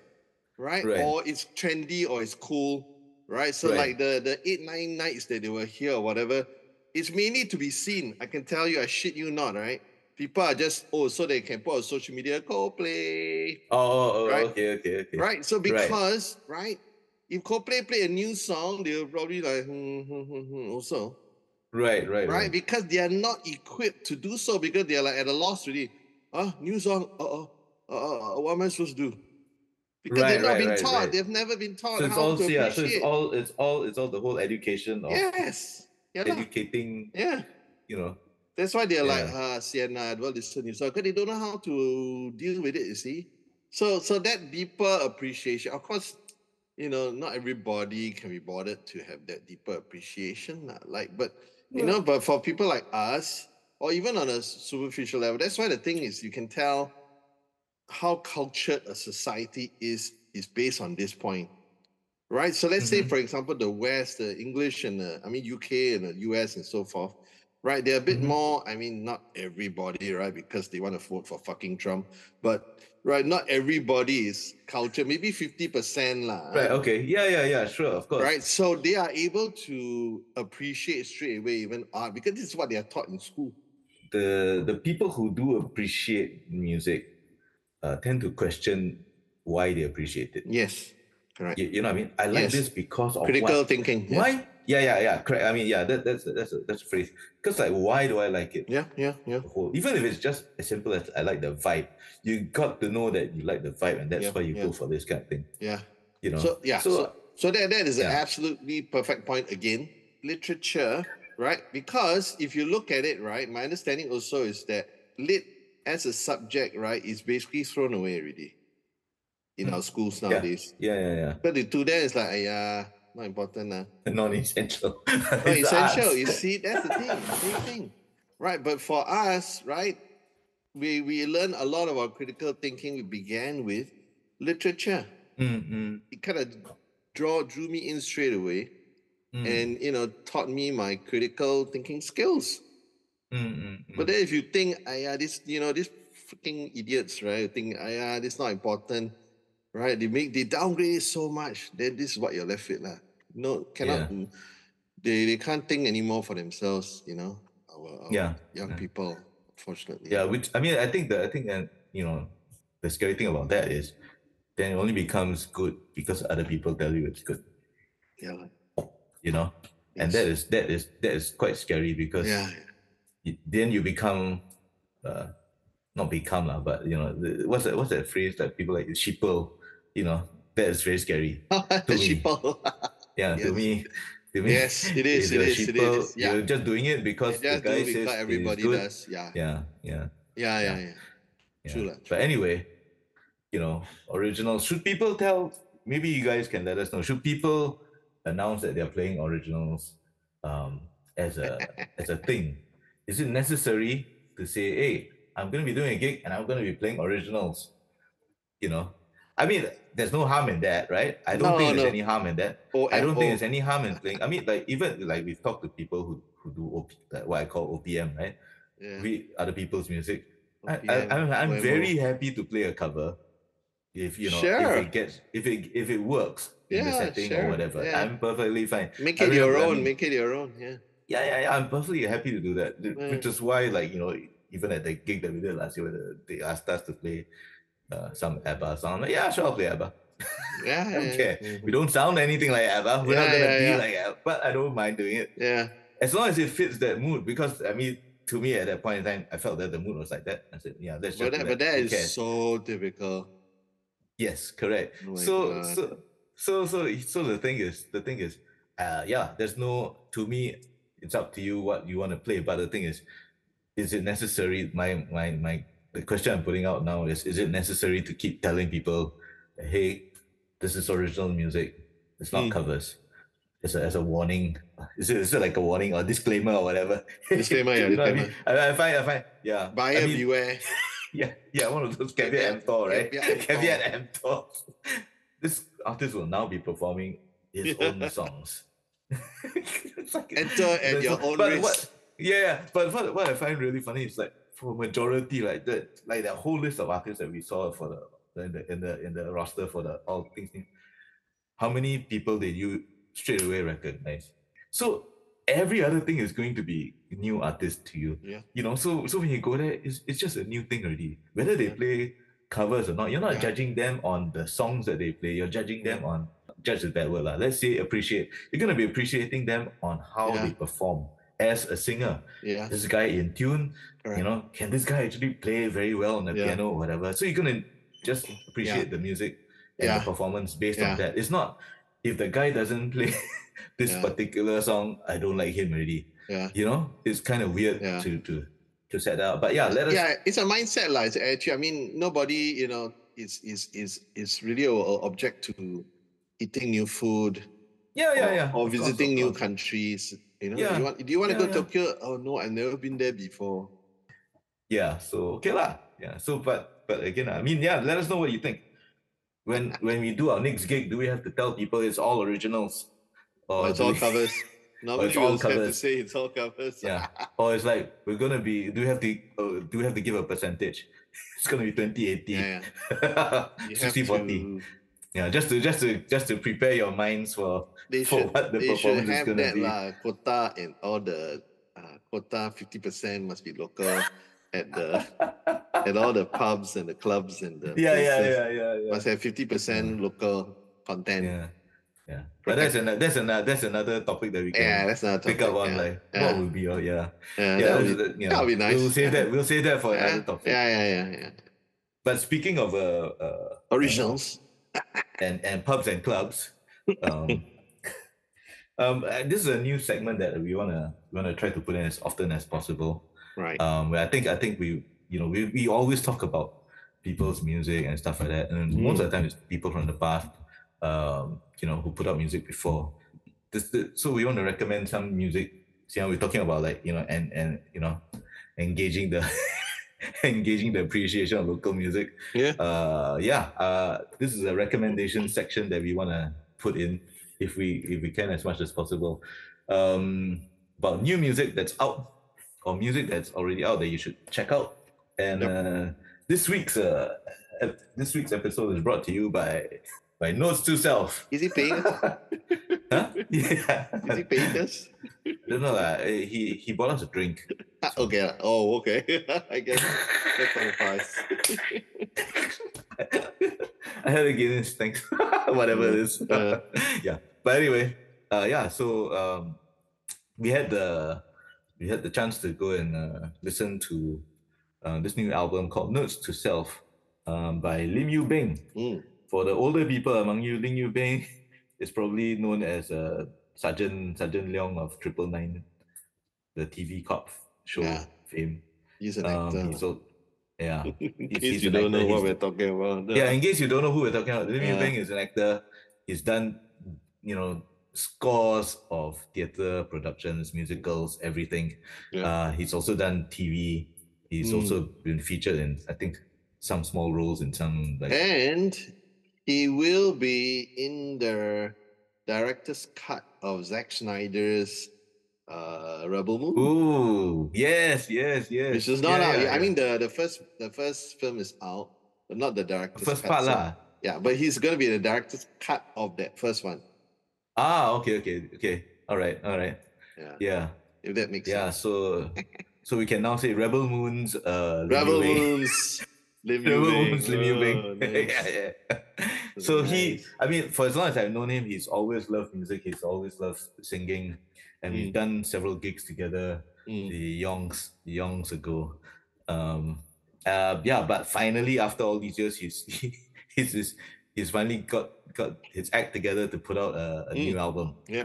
Right. Right. Or it's trendy or it's cool. Right. So Right. like the the eight, nine nights that they were here or whatever, it's mainly to be seen. I can tell you, I shit you not, right? People are just, oh, so they can put on social media, Coldplay. Oh, oh, oh, Right. okay, okay, okay. Right. So Right. because, right, if Coldplay play a new song, they'll probably like, hmm, hmm, hmm, hmm, also. Right, right, Right? Because they are not equipped to do so because they're like at a loss really. Ah, new song, uh oh, uh, uh, what am I supposed to do? Because Right, they've not right, been right, taught. They've never been taught So it's how all to yeah, so it's all it's all it's all the whole education of yes. Yeah. educating, Yeah. you know. That's why they're like, Yeah. ah, Sienna, I don't listen to you. So because they don't know how to deal with it, you see. So so that deeper appreciation, of course, you know, not everybody can be bothered to have that deeper appreciation. Like, but you know, but for people like us, or even on a superficial level, that's why the thing is you can tell how cultured a society is is based on this point. Right. So let's say, Mhm. for example, the West, the English and the, I mean UK and the US and so forth right? They're a bit Mhm. more, I mean, not everybody, right? Because they want to vote for fucking Trump, but right, not everybody is culture, maybe 50% lah. Right, okay. Yeah, yeah, yeah, sure, of course. Right. So they are able to appreciate straight away even art because this is what they are taught in school. The the people who do appreciate music uh, tend to question why they appreciate it. Yes. Correct. You, you know what I mean? I like Yes. this because of Critical what? thinking. yes. Why? Yeah, yeah, yeah. Correct. I mean, yeah, that, that's that's a, that's a phrase. Because like, why do I like it? Yeah, yeah, yeah. Even if it's just as simple as I like the vibe, you got to know that you like the vibe, and that's Yeah, why you yeah. go for this kind of thing. Yeah. You know. So yeah, So, so so that that is an absolutely perfect point again. Literature, right? Because if you look at it, right, my understanding also is that lit as a subject, right, is basically thrown away already in Hmm. our schools Yeah. nowadays. yeah, yeah, yeah. But the to them it's like, yeah, not important. Uh. Non-essential. Not It's essential. You see, that's the thing. Same thing. Right. But for us, right, we we learn a lot of our critical thinking. We began with literature. Mm, mm, It kind of draw drew me in straight away, mm, and you know taught me my critical thinking skills. mm, mm, mm. But then if you think, ah, yeah, this, you know, these freaking idiots, right? You Think, ah, yeah, this not important, right? They make they downgrade it so much. Then this is what you're left with, lah. No, cannot. mm, They they can't think anymore for themselves. You know, our, our Yeah, young yeah. people, unfortunately. Yeah, which I mean, I think that I think that you know, the scary thing about that is, then it only becomes good because other people tell you it's good. yeah. You know, and that is that is that is quite scary because yeah, y- then you become, uh, not become lah, but you know, the, what's that what's that phrase that people like sheeple, you know, that is very scary. yeah. Sheeple. Yeah, to me, to me, Yes, it is, it is, it sheeple, is, yeah. You're just doing it because the guy says because it everybody good. does. Yeah, Yeah, yeah. yeah, yeah, yeah. Yeah. True lah, But anyway, you know, originals. Should people tell? Maybe you guys can let us know. Should people announce that they're playing originals um, as a as a thing? Is it necessary to say, "Hey, I'm going to be doing a gig and I'm going to be playing originals"? You know, I mean, there's no harm in that, right? I don't No, think there's any harm in that. OMO. I don't think there's any harm in playing. I mean, like even like we've talked to people who who do OP, like what I call OPM, right? Yeah. We other people's music. I, I, OPM, I'm, OMO. very happy to play a cover if you know if it gets if it if it works in the Yeah, setting sure, or whatever. yeah. I'm perfectly fine. Make it your remember, I own. mean- Make it your own. Yeah. Yeah, yeah, yeah. I'm perfectly happy to do that. th-. Which is why, like you know, even at the gig that we did last year, where they asked us to play uh, some ABBA song. Like, yeah, sure, I'll play ABBA. Yeah. I don't yeah, care. mhm. We don't sound anything like ABBA. We're not gonna yeah, be yeah. like ABBA, but I don't mind doing it Yeah. as long as it fits that mood. Because I mean, to me at that point in time, I felt that the mood was like that. I said, yeah, let's just. But that, but that is so difficult. Yes, correct. Oh so, God. so, so, so, so the thing is, the thing is, uh, yeah, there's no. To me, it's up to you what you want to play. But the thing is, is it necessary? My, my, my. The question I'm putting out now is: Is it necessary to keep telling people, "Hey, this is original music. It's not Mm. covers." As a, as a warning, is it, is it like a warning or disclaimer or whatever? Disclaimer, yeah, You know what I mean? disclaimer. I, I find, I find, yeah. Buyer I mean, beware. yeah, yeah, one of those caveat emptor, right? caveat emptor. This artist will now be performing his own songs. Like- Enter at your own but risk. What, yeah, yeah, but what, what I find really funny is like for majority, like that, like that whole list of artists that we saw for the in the in the in the roster for the all things. How many people did you straight away recognize? So every other thing is going to be new artist to you Yeah. you know so so when you go there it's, it's just a new thing already whether they Yeah. play covers or not you're not Yeah. judging them on the songs that they play you're judging them on judge is a bad word lah. let's say appreciate you're going to be appreciating them on how Yeah. they perform as a singer Yeah. this guy in tune Correct. you know can this guy actually play very well on the Yeah. piano or whatever so you're going to just appreciate the music and Yeah. the performance based Yeah. on that it's not if the guy doesn't play this Yeah. particular song i don't like him already Yeah. you know it's kind of weird Yeah. to to to set that up but yeah let us yeah, it's a mindset, like it's actually. I mean, nobody, you know, is is is is really object to eating new food yeah yeah or, yeah or course, visiting of new countries. You know, Yeah. you want, do you want to Yeah, go yeah. Tokyo? Oh no, I've never been there before. yeah so okay lah yeah so but but again i mean yeah let us know what you think when when we do our next gig do we have to tell people it's all originals Or or it's all we- covers. Normally, it's we all also have to say it's all covers. yeah or it's like we're gonna be do we have to uh, do we have to give a percentage it's gonna be 20 80 yeah. yeah. 60 40 to- yeah just to just to just to prepare your minds for They for should, what the they should performance is gonna that be. lah. Quota and all the uh, quota fifty percent must be local at the at all the pubs and the clubs and the yeah yeah places. yeah yeah yeah Must have fifty percent local content. Yeah, yeah yeah but that's another that's another that's another topic that we can yeah, that's not pick up on like what would be your yeah yeah, yeah, that would be, yeah. be nice. We'll save that. We'll save that for Yeah, another topic. yeah, yeah, yeah, yeah. But speaking of uh, uh Originals. And and pubs and clubs, um, um, uh, this is a new segment that we wanna we wanna try to put in as often as possible. right. Um, where I think I think we you know we, we always talk about people's music and stuff like that, and most of the time it's people from the past, um, you know, who put out music before. this, this, so we want to recommend some music. See how we're talking about like you know and and you know engaging the engaging the appreciation of local music. Yeah. Uh, yeah. Uh, this is a recommendation section that we want to put in if we if we can as much as possible. Um, about new music that's out or music that's already out that you should check out. And Yep. uh, this week's uh, this week's episode is brought to you by by Notes to Self. Is he paying huh? Yeah. Is he paying us? don't know. Eh, He he bought us a drink. Ah, okay. Oh, okay. I guess that qualifies. I had a Guinness, thanks. Whatever it is. Uh. yeah. But anyway, uh, yeah. So um, we had the we had the chance to go and uh, listen to uh, this new album called Notes to Self um, by Lim Yu Beng. Mm. For the older people among you, Lim Yu Beng is probably known as uh, Sergeant Sergeant Leong of Triple Nine, the TV cop show Yeah. fame. He's an Um, actor. he's al- yeah. In case he's you don't know what we're talking about. Yeah, in case you don't know who we're talking about, Lim Yeah. Beng is an actor. He's done, you know, scores of theater productions, musicals, everything. Yeah. Uh, he's also done TV. He's Mm. also been featured in, I think, some small roles in some like. And he will be in the director's cut of Zack Snyder's uh, Rebel Moon. Ooh, yes, yes, yes. Which is not Yeah, out. yeah. I mean the, the first the first film is out, but not the director's first cut. part lah. Yeah, but he's gonna be the director's cut of that first one. Ah, okay, okay, okay. All right, all right. Yeah. Yeah, If that makes yeah. sense. So, so we can now say Rebel Moon's uh, Rebel. Moons. Lim Yu Rebel. Moon's Lim Oh, Beng. nice. yeah, yeah. So he, I mean, for as long as I've known him, he's always loved music. He's always loved singing, and we've Mm. done several gigs together. Mm. The yongs, yongs ago. Um, uh, yeah, but finally, after all these years, he's he's he's, he's finally got got his act together to put out a, a Mm. new album. Yeah.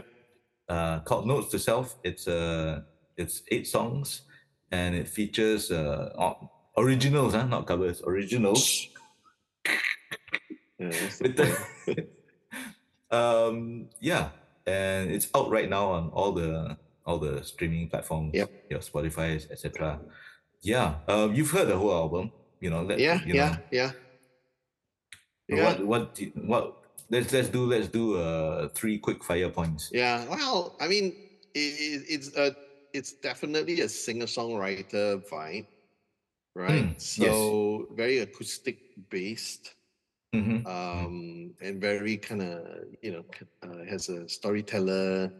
Uh, called Notes to Self. It's uh it's eight songs, and it features uh originals, huh? not covers, originals. Yeah, um yeah and it's out right now on all the all the streaming platforms Yep. your spotify etc yeah um you've heard the whole album you know let, yeah, you yeah, know, yeah. Yeah. what what do- what let's let's do let's do uh three quick fire points Yeah, well, I mean, it, it, it's a, it's definitely a singer-songwriter vibe, right? Mm, yes. so very acoustic based, Mhm. um, and very kind of you know uh, has a storyteller,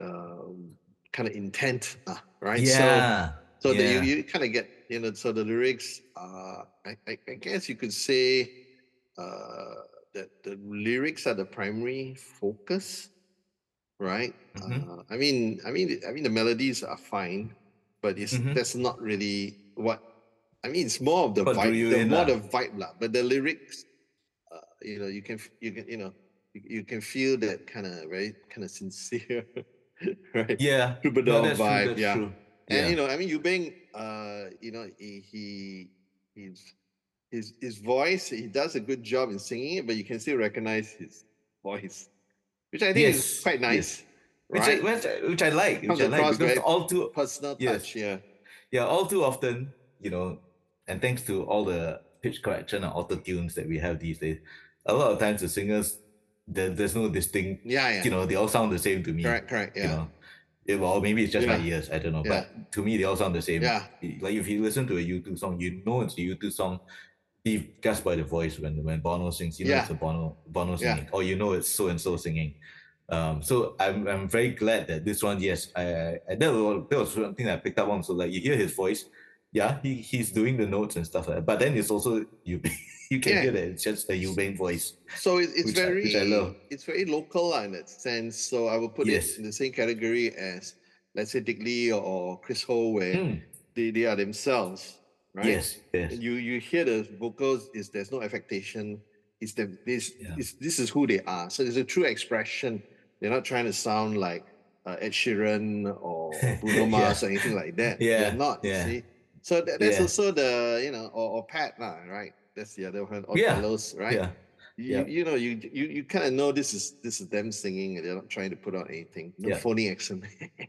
um, kind of intent, uh, right? yeah So, so that yeah. you, you kind of get you know, so the lyrics, uh, I, I, I guess you could say, uh, that the lyrics are the primary focus, right? Mhm. Uh, I mean, I mean, I mean, the melodies are fine, but it's Mhm. that's not really what. I mean, it's more of the drew vibe, the more the vibe lah. But the lyrics, you know, you can you can you know you, you can feel that kind of right kind of sincere, right? yeah Troubadour no, that's true, vibe, yeah. true. And yeah you know, I mean, Yu Beng, uh, you know, he, he he's his his voice, he does a good job in singing it, but you can still recognize his voice, which I think Yes, is quite nice, which, right? I, which, I, which I like Comes which I like because all too Personal yes. touch, yeah. yeah, all too often, you know, and thanks to all the pitch correction and auto tunes that we have these days, a lot of times the singers, there, there's no distinct, Yeah, yeah. you know, they all sound the same to me. correct, correct, yeah You know, it, well, maybe it's just my Yeah. ears, I don't know, Yeah. but to me, they all sound the same. Yeah. Like if you listen to a U2 song, you know it's a U2 song. You just by the voice when when Bono sings, you know it's a Bono Bono singing, or you know it's so and so singing. Um, so I'm I'm very glad that this one, yes, I, I I- that was that was something I picked up on. So like you hear his voice, yeah, he he's doing the notes and stuff like that. But then it's also you you can Yeah. hear that it's just the Yu Beng voice. So it, it's I- very, which I love. it's very local in that sense. So I would put Yes. it in the same category as, let's say, Dick Lee or, Chris Ho, where Hmm, they, they are themselves, right? Yes, yes. You you hear the vocals is there's no affectation it's the this Yeah. is this is who they are so it's a true expression they're not trying to sound like uh, Ed Sheeran or, Bruno Yeah. Mars or anything like that Yeah, they're not yeah. see so that, that's Yeah. also the you know or, or Pat lah, right that's the other one or Yeah, Carlos right Yeah. You, Yeah. you know, you you, you kind of know this is this is them singing, and they're not trying to put out anything. No Yeah. phony accent.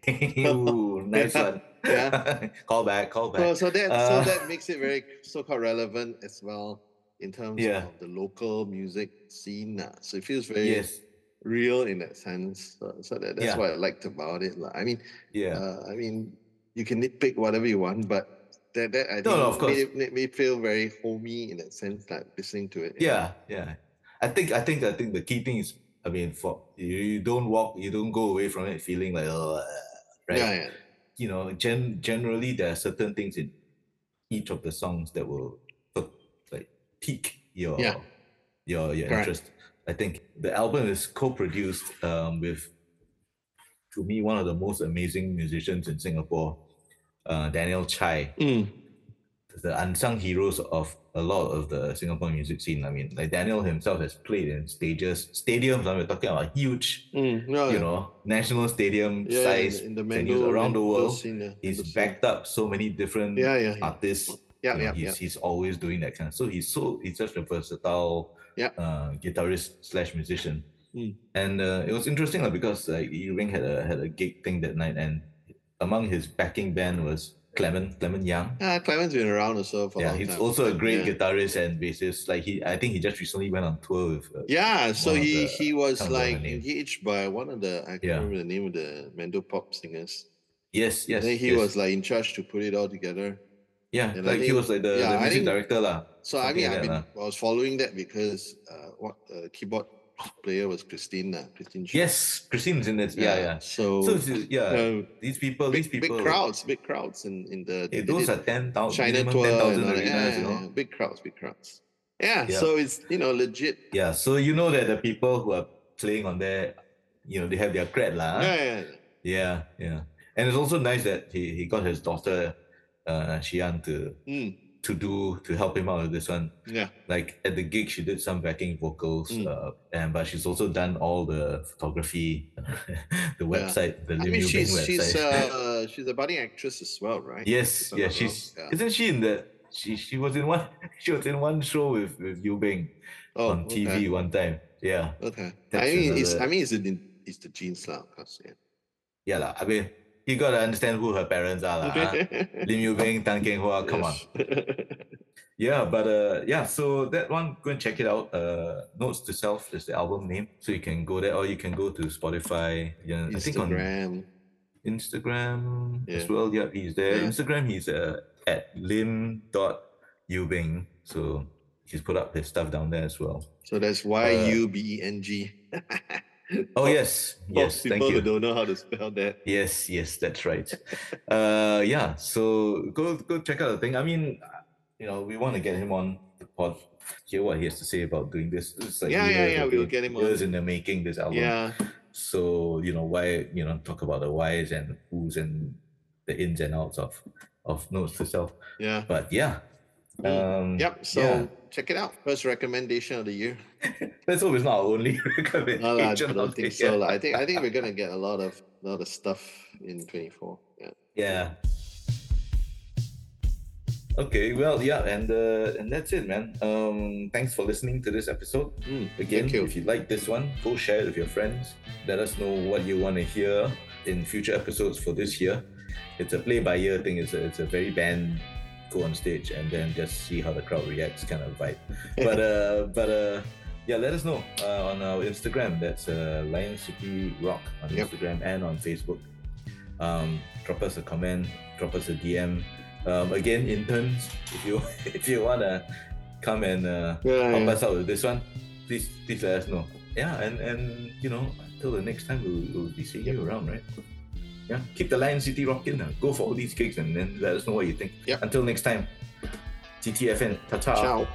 Ooh, nice one. Yeah. call back, call back. so, so that Uh, so that makes it very so-called relevant as well in terms Yeah. of the local music scene. So it feels very yes. real in that sense. So, so that, that's what I liked about it. lah. I mean, Yeah. uh, I mean, you can nitpick whatever you want, but that, that I think No, no, of made, it, made me feel very homey in that sense, like listening to it. yeah, yeah. I think I think I think the key thing is I mean for you, you don't walk you don't go away from it feeling like oh right. Yeah, yeah. You know, gen- generally there are certain things in each of the songs that will like pique your Yeah. your your Correct. interest. I think the album is co-produced um, with to me one of the most amazing musicians in Singapore, uh, Daniel Chai. Mm, the unsung heroes of a lot of the Singapore music scene. I mean, like Daniel himself has played in stages, stadiums. I mean, we're talking about huge, mm, no, you know, national stadium yeah, size in the, in the Mando, around the world. Scene, yeah, He's scene. backed up so many different yeah. artists. Yeah, you know, yeah, he's, yeah. he's always doing that kind of. So he's so he's such a versatile Yeah. uh, guitarist slash musician. Mm. And uh, it was interesting like, because like Yu Beng had a had a gig thing that night, and among his backing band was Clement Clement Young. Ah, Clement's been around also for a Yeah, he's time. also a great yeah. guitarist and bassist. Like he, I think he just recently went on tour with. Uh, Yeah, so he he was can't remember her like engaged by one of the I can't Yeah. remember the name of the Mando pop singers. Yes, yes. and then he yes. was like in charge to put it all together. yeah, and like he was like the, yeah, the music think- director lah. So I mean, like I I was following that because uh, what uh, keyboard player was Christine, uh, Christine. Yes, Christine's in it. Yeah, yeah. So, So it's- yeah, uh, these people, big, these people, big crowds, big crowds in in the they those are ten thousand, China tour, ten and thousand all that. arenas, Yeah, you know. yeah, big crowds, big crowds. Yeah, Yeah. so it's you know legit. Yeah, so you know that the people who are playing on there, you know, they have their cred lah. Yeah, yeah, yeah. Yeah, yeah. And it's also nice that he, he got his daughter, uh, Xian to Mm, to do to help him out with this one. yeah. like at the gig she did some backing vocals Mm. uh, and but she's also done all the photography the website the I Lim mean, Yu she's she's website uh she's a budding actress as well, right? yes yeah she's. Yeah. isn't she in the she she was in one she was in one show with with Yu Beng Oh, on TV okay. one time yeah Okay. I That's mean, it's I mean, it's the it's the genes lah. Yeah. yeah lah. I mean you gotta understand who her parents are lah? Lim Yu Beng Tan Kheng Hua come on Yeah, but uh, yeah, so that one, go and check it out. Uh, Notes to Self is the album name, so you can go there, or you can go to Spotify. Yeah, I think on Instagram. Instagram as well. Yeah, he's there. Yeah. Instagram, he's uh, at lim dot yubeng. So he's put up his stuff down there as well. So that's Y U B E N G. Oh yes, yes, thank people you. who don't know how to spell that. Yes, yes, that's right. uh, yeah, so go go check out the thing. I mean, you know, we want to get him on the pod, hear what he has to say about doing this. It's like Yeah, yeah, yeah, we'll get him on. years in the making. This album. Yeah. So you know why you know talk about the whys and who's and the ins and outs of of notes to self. Yeah. But yeah. Um, Yep. So yeah. Check it out. First recommendation of the year. Let's hope it's not our only recommendation. No, I don't think so. year. I think I think we're gonna get a lot of lot of stuff in 24. Yeah. Yeah. Okay, well, yeah, and uh, and that's it, man. Um, thanks for listening to this episode. Mm, Again, you. if you like this one, go share it with your friends. Let us know what you want to hear in future episodes for this year. It's a play by ear thing. It's a it's a very band go on stage and then just see how the crowd reacts kind of vibe. But uh, but uh, yeah, let us know uh, on our Instagram. That's uh, Lion City Rock on Yep. Instagram and on Facebook. Um, drop us a comment, drop us a DM. Um, again, interns, if you if you wanna come and uh, Yeah, help yeah. us out with this one, please please let us know. Yeah, and and you know, until the next time we'll, we'll be seeing you around, right? Yeah, keep the Lion City rocking. Uh. Go for all these gigs and then let us know what you think. Yep. Until next time, TTFN, ta ta. Ciao.